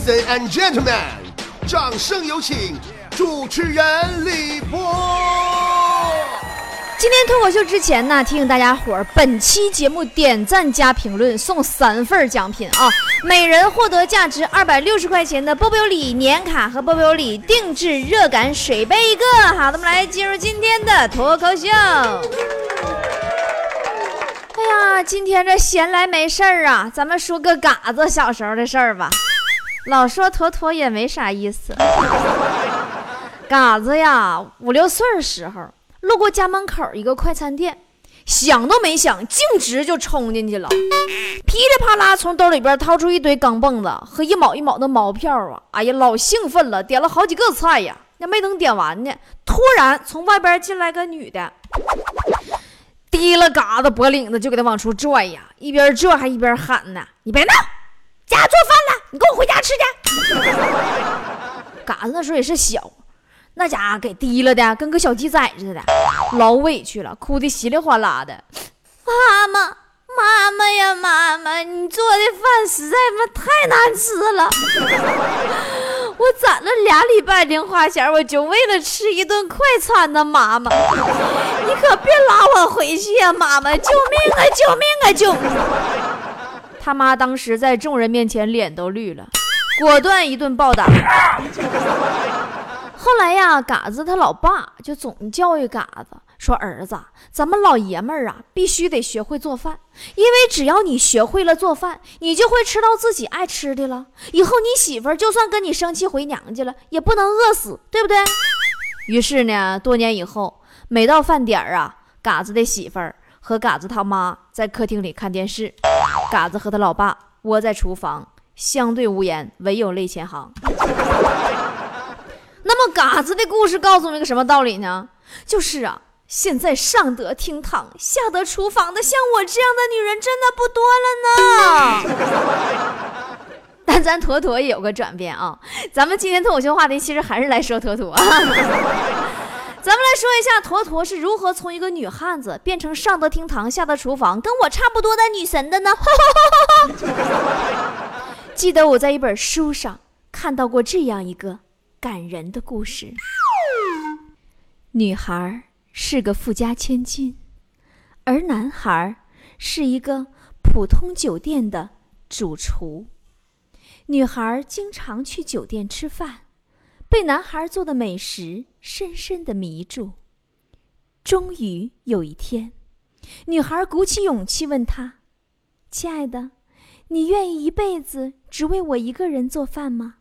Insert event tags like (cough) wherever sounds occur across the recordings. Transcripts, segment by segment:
Ladies and gentlemen，掌声有请主持人李波。今天脱口秀之前呢，提醒大家伙儿，本期节目点赞加评论送三份奖品啊！每人获得价值二百六十块钱的波波有礼年卡和波波有礼定制热感水杯一个。好的，我们来进入今天的脱口秀。哎呀，今天这闲来没事儿啊，咱们说个嘎子小时候的事儿吧。老说坨坨也没啥意思。嘎子呀，五六岁的时候。路过家门口一个快餐店，想都没想，径直就冲进去了，噼里啪啦从兜里边掏出一堆钢镚子和一毛一毛的毛票啊！哎呀，老兴奋了，点了好几个菜呀。那没等点完呢，突然从外边进来个女的，提了嘎子脖领子就给他往出拽呀，一边拽还一边喊呢：“你别闹，家做饭了，你跟我回家吃去。”嘎子那时候也是小。那家伙给提了的，跟个小鸡崽似的，老委屈了，哭的稀里哗啦的。妈妈，妈妈呀，妈妈，你做的饭实在嘛太难吃了。我攒了俩礼拜零花钱，我就为了吃一顿快餐呢。妈妈，你可别拉我回去呀，妈妈，救命啊，救命啊，救命！他妈当时在众人面前脸都绿了，果断一顿暴打。(laughs) 后来呀，嘎子他老爸就总教育嘎子说：“儿子，咱们老爷们儿啊，必须得学会做饭，因为只要你学会了做饭，你就会吃到自己爱吃的了。以后你媳妇儿就算跟你生气回娘家了，也不能饿死，对不对？”于是呢，多年以后，每到饭点儿啊，嘎子的媳妇儿和嘎子他妈在客厅里看电视，嘎子和他老爸窝在厨房，相对无言，唯有泪千行。那么嘎子的故事告诉我们一个什么道理呢？就是啊，现在上得厅堂，下得厨房的像我这样的女人真的不多了呢。但咱坨坨也有个转变啊。咱们今天脱口秀话题其实还是来说坨坨。咱们来说一下坨坨是如何从一个女汉子变成上得厅堂，下得厨房，跟我差不多的女神的呢？(laughs) 记得我在一本书上看到过这样一个。感人的故事。女孩是个富家千金，而男孩是一个普通酒店的主厨。女孩经常去酒店吃饭，被男孩做的美食深深的迷住。终于有一天，女孩鼓起勇气问他：“亲爱的，你愿意一辈子只为我一个人做饭吗？”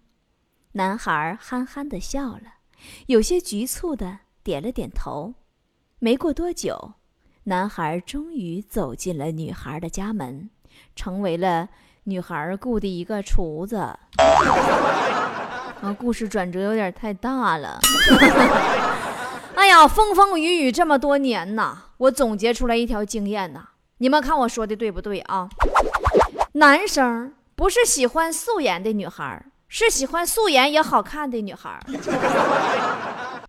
男孩憨憨的笑了，有些局促的点了点头。没过多久，男孩终于走进了女孩的家门，成为了女孩雇的一个厨子。啊，故事转折有点太大了。(laughs) 哎呀，风风雨雨这么多年呐，我总结出来一条经验呐，你们看我说的对不对啊？男生不是喜欢素颜的女孩。是喜欢素颜也好看的女孩，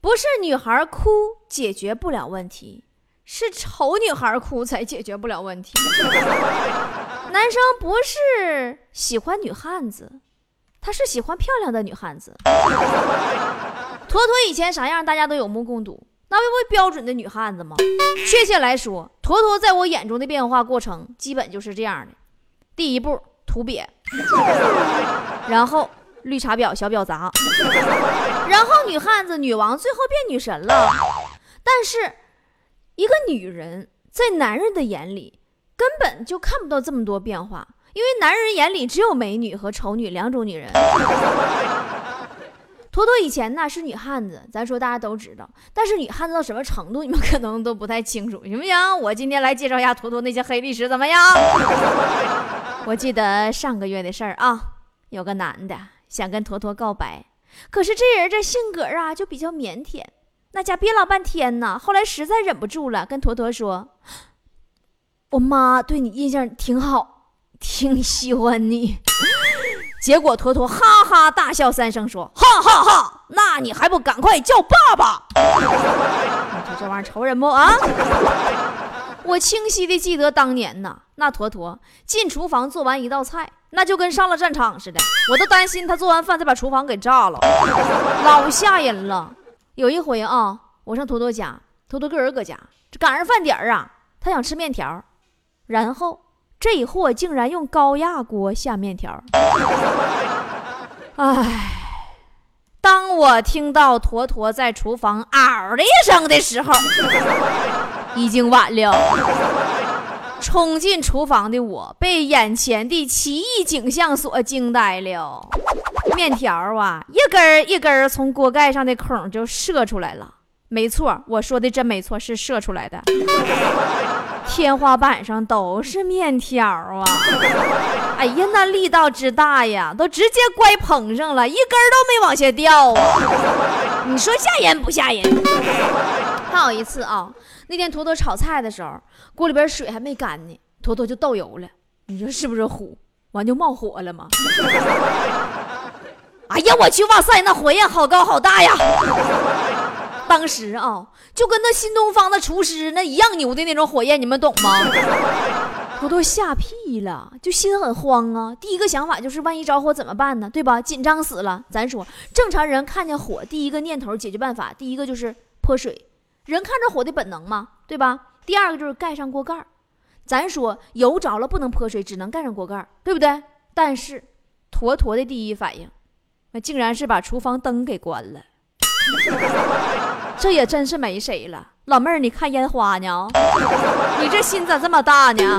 不是女孩哭解决不了问题，是丑女孩哭才解决不了问题。(laughs) 男生不是喜欢女汉子，他是喜欢漂亮的女汉子。坨坨以前啥样，大家都有目共睹，那不标准的女汉子吗？确切来说，坨坨在我眼中的变化过程基本就是这样的：第一步土瘪，然后。绿茶婊、小婊砸，然后女汉子、女王，最后变女神了。但是，一个女人在男人的眼里根本就看不到这么多变化，因为男人眼里只有美女和丑女两种女人。坨坨以前呢是女汉子，咱说大家都知道，但是女汉子到什么程度，你们可能都不太清楚，行不行？我今天来介绍一下坨坨那些黑历史，怎么样？(laughs) 我记得上个月的事儿啊，有个男的。想跟坨坨告白，可是这人这性格啊就比较腼腆，那家憋老半天呢。后来实在忍不住了，跟坨坨说：“我妈对你印象挺好，挺喜欢你。(laughs) ”结果坨坨哈哈大笑三声，说：“哈哈哈，那你还不赶快叫爸爸？” (laughs) 你说这玩意儿愁人不啊？我清晰的记得当年呐，那坨坨进厨房做完一道菜。那就跟上了战场似的。我都担心他做完饭再把厨房给炸了，老吓人了。有一回啊，我上坨坨家，坨坨个人搁家，这赶上饭点儿啊，他想吃面条，然后这货竟然用高压锅下面条。唉。当我听到坨坨在厨房嗷的一声的时候，已经晚了。冲进厨房的我被眼前的奇异景象所惊呆了。面条啊，一根一根从锅盖上的孔就射出来了。没错，我说的真没错，是射出来的。天花板上都是面条啊！哎呀，那力道之大呀，都直接乖棚上了，一根都没往下掉啊！你说吓人不吓人？还有一次啊，那天坨坨炒菜的时候，锅里边水还没干呢，坨坨就倒油了，你说是不是虎？完就冒火了吗？(laughs) 哎呀，我去！哇塞，那火焰好高好大呀！当时啊，就跟那新东方的厨师那一样牛的那种火焰，你们懂吗？(laughs) 我都吓屁了，就心很慌啊。第一个想法就是，万一着火怎么办呢？对吧？紧张死了。咱说，正常人看见火，第一个念头解决办法，第一个就是泼水，人看着火的本能嘛，对吧？第二个就是盖上锅盖咱说，油着了不能泼水，只能盖上锅盖对不对？但是，坨坨的第一反应，那竟然是把厨房灯给关了。(laughs) 这也真是没谁了，老妹儿，你看烟花呢？你这心咋这么大呢？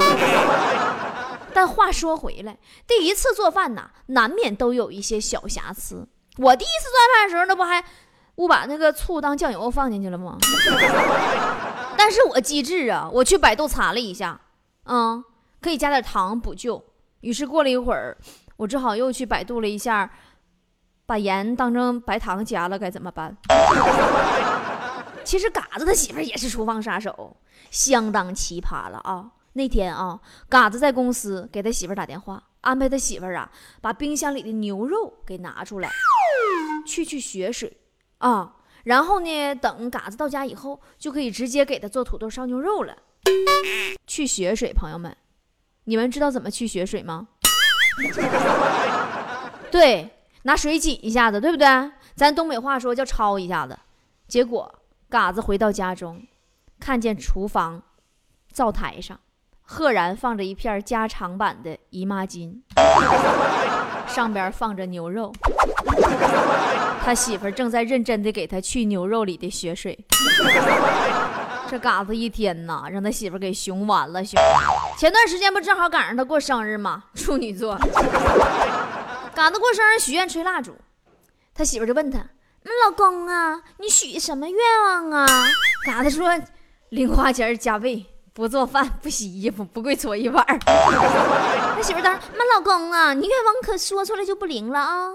但话说回来，第一次做饭呐，难免都有一些小瑕疵。我第一次做饭的时候，那不还误把那个醋当酱油放进去了吗？(laughs) 但是我机智啊，我去百度查了一下，嗯，可以加点糖补救。于是过了一会儿，我只好又去百度了一下，把盐当成白糖加了该怎么办？其实嘎子他媳妇也是厨房杀手，相当奇葩了啊！那天啊，嘎子在公司给他媳妇打电话，安排他媳妇啊把冰箱里的牛肉给拿出来，去去血水啊。然后呢，等嘎子到家以后，就可以直接给他做土豆烧牛肉了。去血水，朋友们，你们知道怎么去血水吗？对，拿水挤一下子，对不对？咱东北话说叫焯一下子。结果。嘎子回到家中，看见厨房灶台上赫然放着一片加长版的姨妈巾，(laughs) 上边放着牛肉。他媳妇正在认真的给他去牛肉里的血水。这嘎子一天呐，让他媳妇给熊完了，熊。前段时间不正好赶上他过生日吗？处女座。嘎子过生日许愿吹蜡烛，他媳妇就问他。老公啊，你许什么愿望啊？嘎子说：零花钱加倍，不做饭，不洗衣服，不跪搓衣板。(laughs) 他媳妇当时，那老公啊，你愿望可说出来就不灵了啊。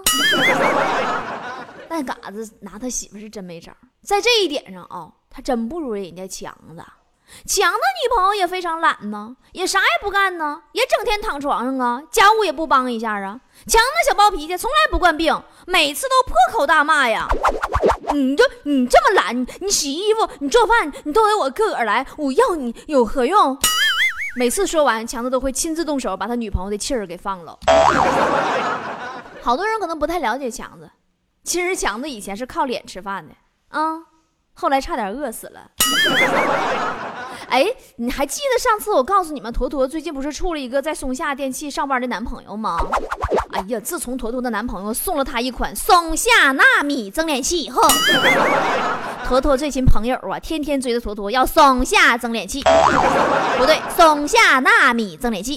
但嘎子拿他媳妇是真没招，在这一点上啊，他真不如人家强子。强子女朋友也非常懒呢，也啥也不干呢，也整天躺床上啊，家务也不帮一下啊。强子小暴脾气，从来不惯病，每次都破口大骂呀。你就你这么懒，你洗衣服，你做饭，你都得我自个来，我要你有何用？每次说完，强子都会亲自动手把他女朋友的气儿给放了。好多人可能不太了解强子，其实强子以前是靠脸吃饭的啊，后来差点饿死了。哎，你还记得上次我告诉你们，坨坨最近不是处了一个在松下电器上班的男朋友吗？哎呀，自从坨坨的男朋友送了她一款松下纳米蒸脸器以后，坨坨这群朋友啊，天天追着坨坨要松下蒸脸器，不对，松下纳米蒸脸器。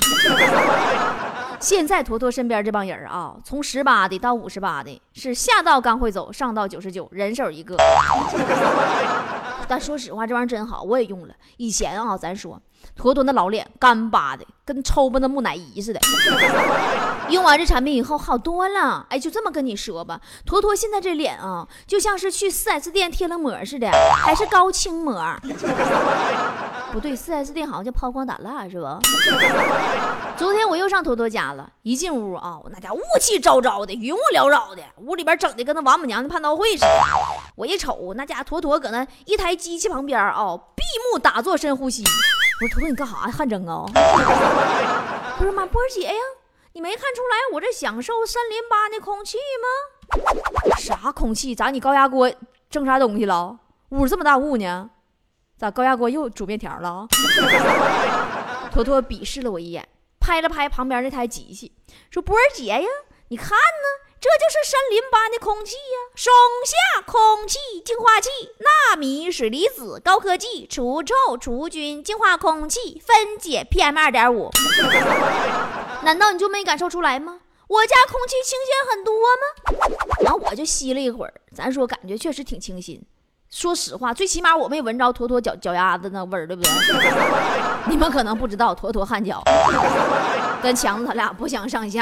现在坨坨身边这帮人啊，从十八的到五十八的，是下到刚会走，上到九十九，人手一个。但说实话，这玩意儿真好，我也用了。以前啊，咱说坨坨那老脸干巴的，跟抽吧那木乃伊似的。(laughs) 用完这产品以后好多了。哎，就这么跟你说吧，坨坨现在这脸啊，就像是去 4S 店贴了膜似的，还是高清膜。(laughs) 不对，4S 店好像叫抛光打蜡是吧？(laughs) 昨天我又上坨坨家了，一进屋啊，我那家雾气昭昭的，云雾缭绕的，屋里边整的跟那王母娘娘蟠桃会似的。我一瞅，那家坨坨搁那一台机器旁边啊，闭目打坐深呼吸。我说坨坨你干啥呀？汗蒸啊？他说妈波儿姐呀，你没看出来我这享受森林般的空气吗？啥空气？咋你高压锅蒸啥东西了？屋这么大雾呢？咋高压锅又煮面条了？坨坨鄙视了我一眼，拍了拍旁边那台机器，说：“波儿姐呀，你看呢？”这就是森林般的空气呀，松下空气净化器，纳米水离子高科技，除臭除菌，净化空气，分解 PM 二点五。难道你就没感受出来吗？我家空气清新很多吗？然后我就吸了一会儿，咱说感觉确实挺清新。说实话，最起码我没闻着坨坨脚脚丫子那味儿，对不对？(laughs) 你们可能不知道，坨坨汗脚跟强子他俩不相上下。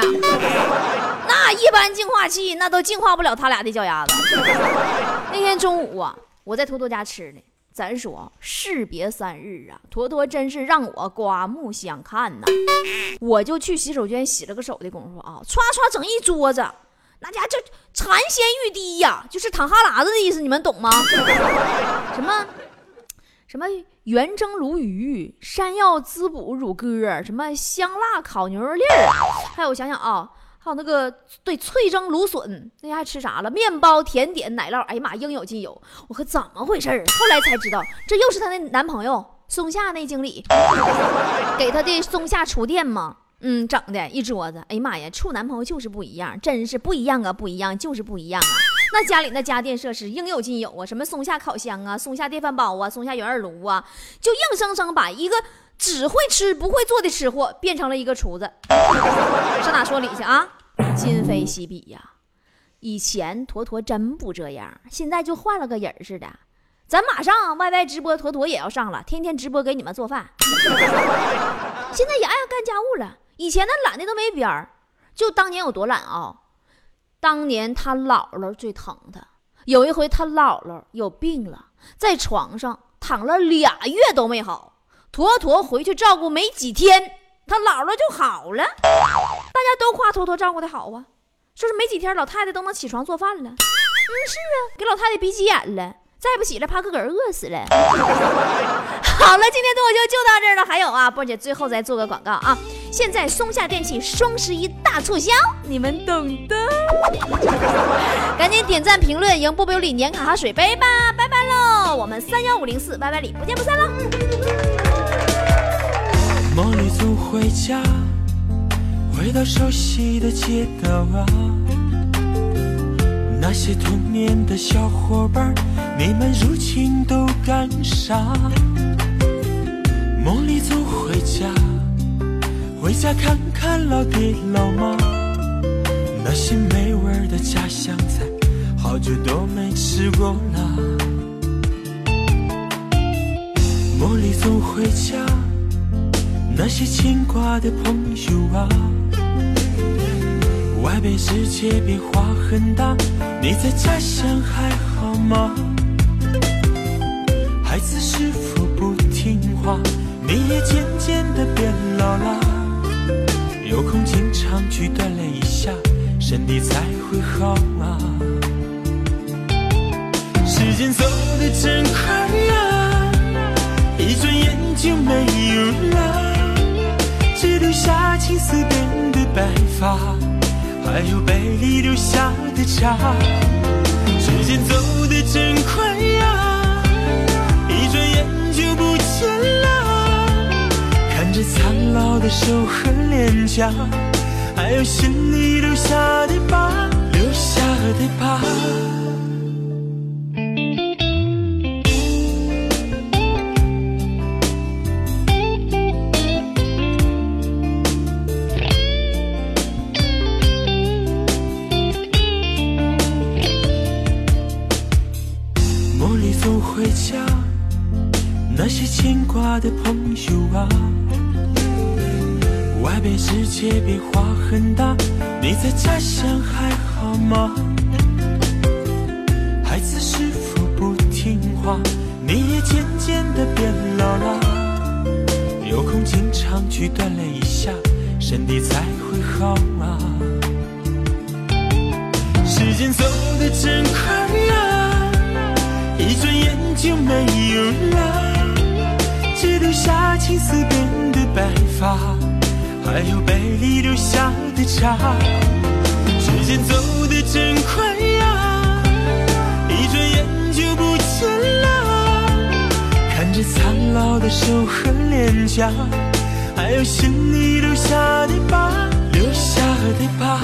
那一般净化器那都净化不了他俩的脚丫子。那天中午啊，我在坨坨家吃呢。咱说士别三日啊，坨坨真是让我刮目相看呐。我就去洗手间洗了个手的功夫啊，唰唰整一桌子。那家就馋涎欲滴呀，就是淌哈喇子的意思，你们懂吗？什么什么原蒸鲈鱼、山药滋补乳鸽，什么香辣烤牛肉粒儿，还有我想想啊，还有那个对脆蒸芦笋，那家还吃啥了？面包、甜点、奶酪，哎呀妈，应有尽有。我可怎么回事儿？后来才知道，这又是她那男朋友松下那经理给她的松下厨店吗？嗯，整的一桌子，哎呀妈呀，处男朋友就是不一样，真是不一样啊，不一样就是不一样啊。那家里那家电设施应有尽有啊，什么松下烤箱啊，松下电饭煲啊，松下圆二炉啊，就硬生生把一个只会吃不会做的吃货变成了一个厨子。上哪说理去啊？今非昔比呀，以前坨坨真不这样，现在就换了个人似的。咱马上 YY 直播，坨坨也要上了，天天直播给你们做饭。(laughs) 现在也爱干家务了。以前那懒的都没边儿，就当年有多懒啊！当年他姥姥最疼他，有一回他姥姥有病了，在床上躺了俩月都没好，坨坨回去照顾没几天，他姥姥就好了。大家都夸坨坨照顾的好啊，说是没几天老太太都能起床做饭了。嗯，是啊，给老太太逼急眼了。再不起来，怕自个个饿死了。(laughs) 好了，今天的我就就到这儿了。还有啊，波姐最后再做个广告啊！现在松下电器双十一大促销，你们懂的。(laughs) 赶紧点赞评论，赢波波有礼年卡和水杯吧！拜拜喽，我们三幺五零四拜拜里不见不散喽。梦里总回家，回到熟悉的街道啊，那些童年的小伙伴。你们如今都干啥？梦里总回家，回家看看老爹老妈，那些美味的家乡菜，好久都没吃过了。梦里总回家，那些牵挂的朋友啊，外边世界变化很大，你在家乡还好吗？孩子是否不听话？你也渐渐的变老了。有空经常去锻炼一下，身体才会好啊。时间走得真快啊，一转眼就没有了。只留下青丝边的白发，还有杯里留下的茶。时间走得真快呀。苍老的手和脸颊，还有心里留下的疤，留下的疤。梦里总回家，那些牵挂的朋友啊。外边世界变化很大，你在家乡还好吗？孩子是否不听话？你也渐渐的变老了。有空经常去锻炼一下，身体才会好啊。时间走得真快呀，一转眼就没有了，只留下青丝变的白发。还有杯里留下的茶，时间走得真快呀，一转眼就不见了。看着苍老的手和脸颊，还有心里留下的疤，留下的疤。